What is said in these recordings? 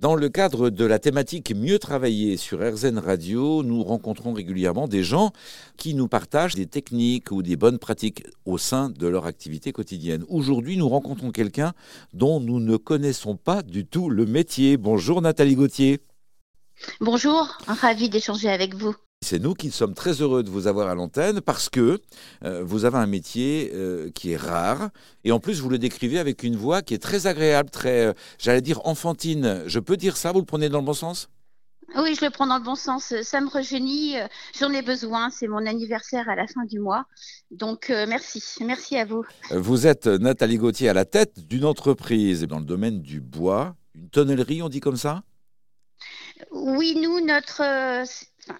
Dans le cadre de la thématique Mieux travailler sur RZN Radio, nous rencontrons régulièrement des gens qui nous partagent des techniques ou des bonnes pratiques au sein de leur activité quotidienne. Aujourd'hui, nous rencontrons quelqu'un dont nous ne connaissons pas du tout le métier. Bonjour Nathalie Gauthier. Bonjour, ravi d'échanger avec vous. C'est nous qui sommes très heureux de vous avoir à l'antenne parce que euh, vous avez un métier euh, qui est rare et en plus vous le décrivez avec une voix qui est très agréable, très, euh, j'allais dire enfantine. Je peux dire ça? Vous le prenez dans le bon sens? Oui, je le prends dans le bon sens. Ça me rejeunit. J'en ai besoin. C'est mon anniversaire à la fin du mois. Donc, merci. Merci à vous. Vous êtes Nathalie Gauthier à la tête d'une entreprise dans le domaine du bois, une tonnellerie, on dit comme ça? Oui, nous, notre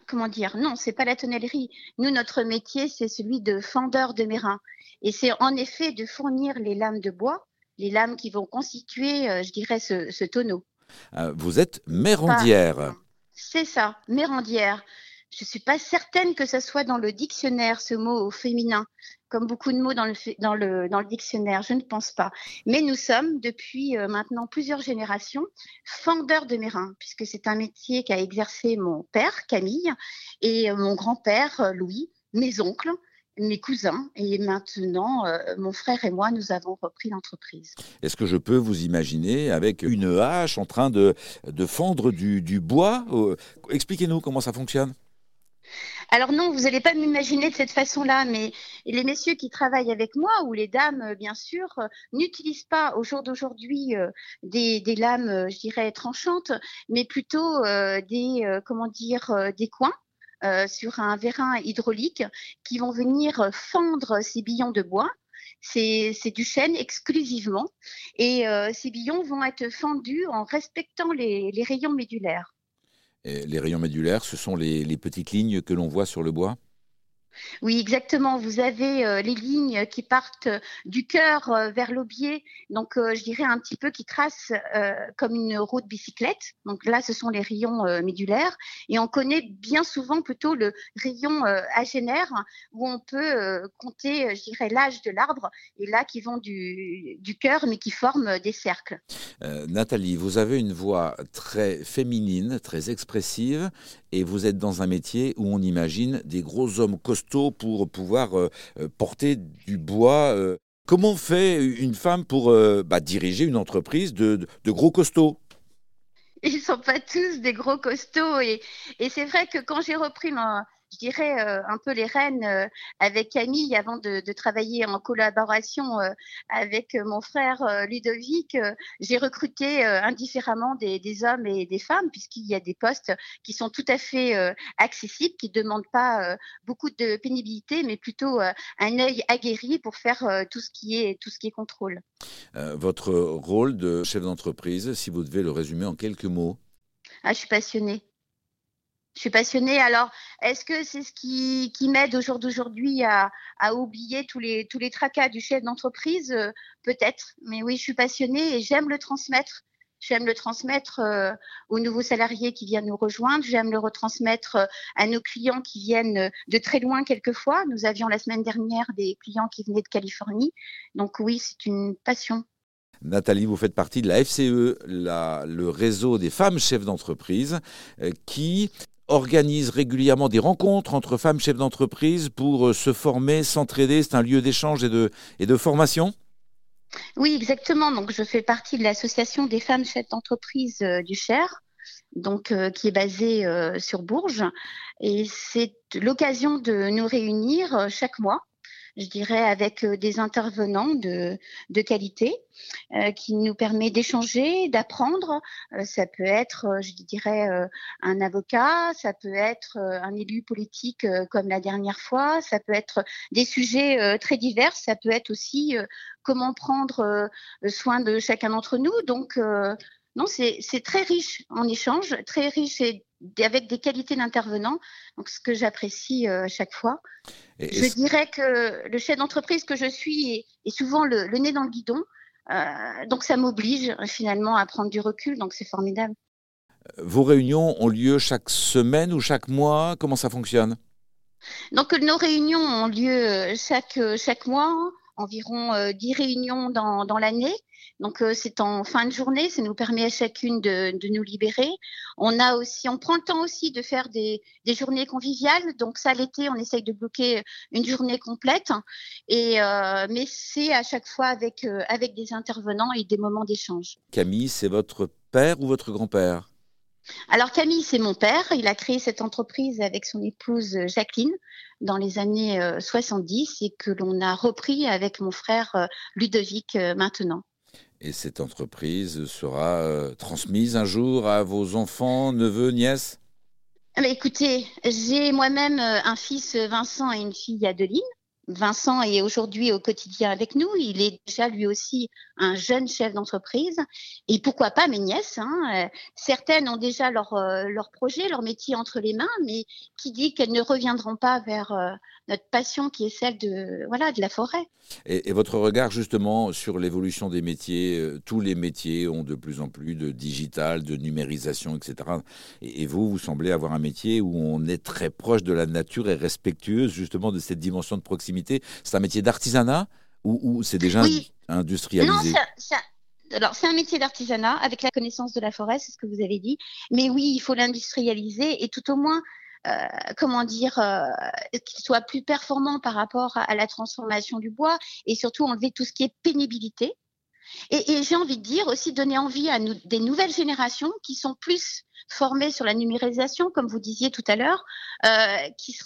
comment dire? Non, c'est pas la tonnellerie. Nous, notre métier, c'est celui de fendeur de mérins. Et c'est en effet de fournir les lames de bois, les lames qui vont constituer, euh, je dirais, ce, tonneau. Euh, vous êtes mérandière. C'est ça, mérandière. Je ne suis pas certaine que ce soit dans le dictionnaire, ce mot au féminin, comme beaucoup de mots dans le, dans le, dans le dictionnaire. Je ne pense pas. Mais nous sommes, depuis euh, maintenant plusieurs générations, fendeurs de mérins, puisque c'est un métier qu'a exercé mon père, Camille, et euh, mon grand-père, euh, Louis, mes oncles, mes cousins et maintenant mon frère et moi nous avons repris l'entreprise. Est-ce que je peux vous imaginer avec une hache en train de, de fendre du, du bois Expliquez-nous comment ça fonctionne. Alors non, vous n'allez pas m'imaginer de cette façon-là, mais les messieurs qui travaillent avec moi, ou les dames, euh, bien sûr, euh, n'utilisent pas au jour d'aujourd'hui euh, des, lames, je dirais, tranchantes, mais plutôt des, comment dire, des coins. sur un vérin hydraulique qui vont venir fendre ces billons de bois. C'est du chêne exclusivement et ces billons vont être fendus en respectant les rayons médulaires les rayons médulaires, ce sont les, petites lignes que l'on voit sur le bois oui, exactement. Vous avez euh, les lignes qui partent euh, du cœur euh, vers l'aubier, donc je dirais un petit peu qui tracent comme une route bicyclette. Donc là, ce sont les rayons médulaires. Et on connaît bien souvent plutôt le rayon agénaire, où on peut compter, je dirais, l'âge de l'arbre, et là qui vont du, du cœur, mais qui forment des cercles. Nathalie, vous avez une voix très féminine, très expressive, et vous êtes dans un métier où on imagine des gros hommes costauds pour pouvoir euh, euh, porter du bois. Euh. Comment fait une femme pour bah, diriger une entreprise de, gros costauds? Ils ne sont pas tous des gros costauds. Et, et c'est vrai que quand j'ai repris ma, je dirais, euh, un peu les rênes euh, avec Camille avant de, travailler en collaboration euh, avec mon frère Ludovic. J'ai recruté indifféremment des, hommes et des femmes puisqu'il y a des postes qui sont tout à fait accessibles, qui ne demandent pas beaucoup de pénibilité, mais plutôt un œil aguerri pour faire tout ce qui est tout ce qui est contrôle. votre rôle de chef d'entreprise, si vous devez le résumer en quelques mots? Ah, je suis passionnée. Je suis passionnée. Alors, est-ce que c'est ce qui, m'aide au jour d'aujourd'hui à, oublier tous les, tous les tracas du chef d'entreprise? Euh, Peut-être. Mais oui, je suis passionnée et j'aime le transmettre. J'aime le transmettre euh, aux nouveaux salariés qui viennent nous rejoindre. J'aime le retransmettre euh, à nos clients qui viennent de très loin quelquefois. Nous avions la semaine dernière des clients qui venaient de Californie. Donc oui, c'est une passion. Nathalie, vous faites partie de la FCE, le réseau des femmes chefs d'entreprise, qui organise régulièrement des rencontres entre femmes chefs d'entreprise pour euh, se former, s'entraider. C'est un lieu d'échange et de, et de formation Oui, exactement. Donc, je fais partie de l'association des femmes chefs d'entreprise euh, du Cher, donc, euh, qui est basée sur Bourges. Et c'est l'occasion de nous réunir chaque mois je dirais, avec euh, des intervenants de, qualité euh, qui nous permet d'échanger, d'apprendre. Euh, ça peut être, je dirais, un avocat, ça peut être un élu politique comme la dernière fois, ça peut être des sujets très divers, ça peut être aussi comment prendre soin de chacun d'entre nous. Donc, non, c'est très riche en échange, très riche et avec des qualités d'intervenants, donc ce que j'apprécie à chaque fois. Je dirais que le chef d'entreprise que je suis est, souvent le, nez dans le guidon, euh, donc ça m'oblige finalement à prendre du recul, donc c'est formidable. Vos réunions ont lieu chaque semaine ou chaque mois? Comment ça fonctionne? Donc nos réunions ont lieu chaque, chaque mois environ 10 réunions dans, dans l'année. Donc c'est en fin de journée, ça nous permet à chacune de, de, nous libérer. On a aussi, on prend le temps aussi de faire des, des journées conviviales. Donc ça l'été, on essaye de bloquer une journée complète. Et euh, mais c'est à chaque fois avec avec des intervenants et des moments d'échange. Camille, c'est votre père ou votre grand-père? Alors Camille, c'est mon père. Il a créé cette entreprise avec son épouse euh, Jacqueline dans les années 70 euh, et que l'on a repris avec mon frère euh, Ludovic maintenant. Et cette entreprise sera transmise un jour à vos enfants, neveux, nièces? Ah, Écoutez, j'ai moi-même un fils Vincent et une fille Adeline. Vincent est aujourd'hui au quotidien avec nous. Il est déjà lui aussi un jeune chef d'entreprise. Et pourquoi pas mes nièces hein, euh, Certaines ont déjà leur, euh, leur projet, leur métier entre les mains, mais qui dit qu'elles ne reviendront pas vers euh, notre passion qui est celle de, voilà, de la forêt. Et, votre regard justement sur l'évolution des métiers, tous les métiers ont de plus en plus de digital, de numérisation, etc. Et, et vous, vous semblez avoir un métier où on est très proche de la nature et respectueuse justement de cette dimension de proximité c'est un métier d'artisanat ou, c'est déjà industrialisé? alors, c'est un métier d'artisanat avec la connaissance de la forêt, c'est ce que vous avez dit. Mais oui, il faut l'industrialiser et tout au moins, euh, comment dire, euh, qu'il soit plus performant par rapport à, la transformation du bois et surtout enlever tout ce qui est pénibilité. Et, j'ai envie de dire aussi donner envie à des nouvelles générations qui sont plus formées sur la numérisation, comme vous disiez tout à l'heure, euh, qui,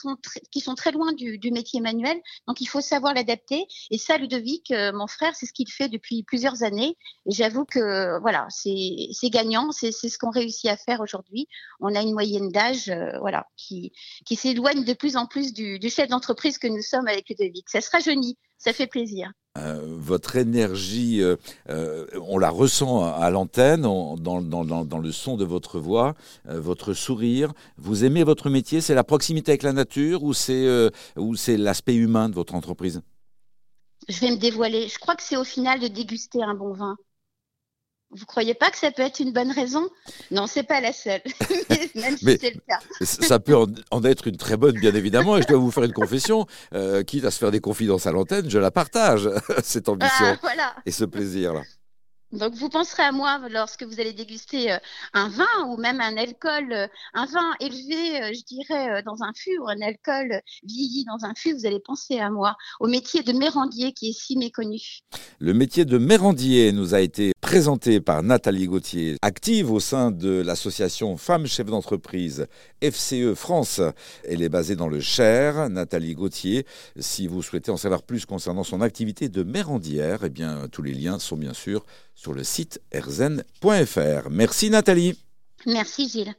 qui sont très loin du, métier manuel. Donc il faut savoir l'adapter. Et ça, Ludovic, euh, mon frère, c'est ce qu'il fait depuis plusieurs années. Et j'avoue que voilà, c'est gagnant. C'est ce qu'on réussit à faire aujourd'hui. On a une moyenne d'âge euh, voilà, qui, qui s'éloigne de plus en plus du, chef d'entreprise que nous sommes avec Ludovic. Ça se rajeunit. Ça fait plaisir. Votre énergie, on la ressent à, l'antenne, dans, dans, le son de votre voix, votre sourire. Vous aimez votre métier C'est la proximité avec la nature ou c'est l'aspect humain de votre entreprise? Je vais me dévoiler. Je crois que c'est au final de déguster un bon vin. Vous croyez pas que ça peut être une bonne raison? Non, c'est pas la seule, même si c'est le cas. ça peut en, être une très bonne, bien évidemment. Et je dois vous faire une confession, euh, quitte à se faire des confidences à l'antenne, je la partage cette ambition ah, et ce plaisir-là. Donc vous penserez à moi lorsque vous allez déguster euh, un vin ou même un alcool, euh, un vin élevé, euh, je dirais, dans un fût ou un alcool vieilli dans un fût, vous allez penser à moi, au métier de mérandier qui est si méconnu. Le métier de mérandier nous a été présenté par Nathalie Gauthier, active au sein de l'association Femmes Chefs d'entreprise FCE France. Elle est basée dans le Cher, Nathalie Gauthier. Si vous souhaitez en savoir plus concernant son activité de mérandière, eh bien tous les liens sont bien sûr sur le site erzen.fr. Merci Nathalie. Merci Gilles.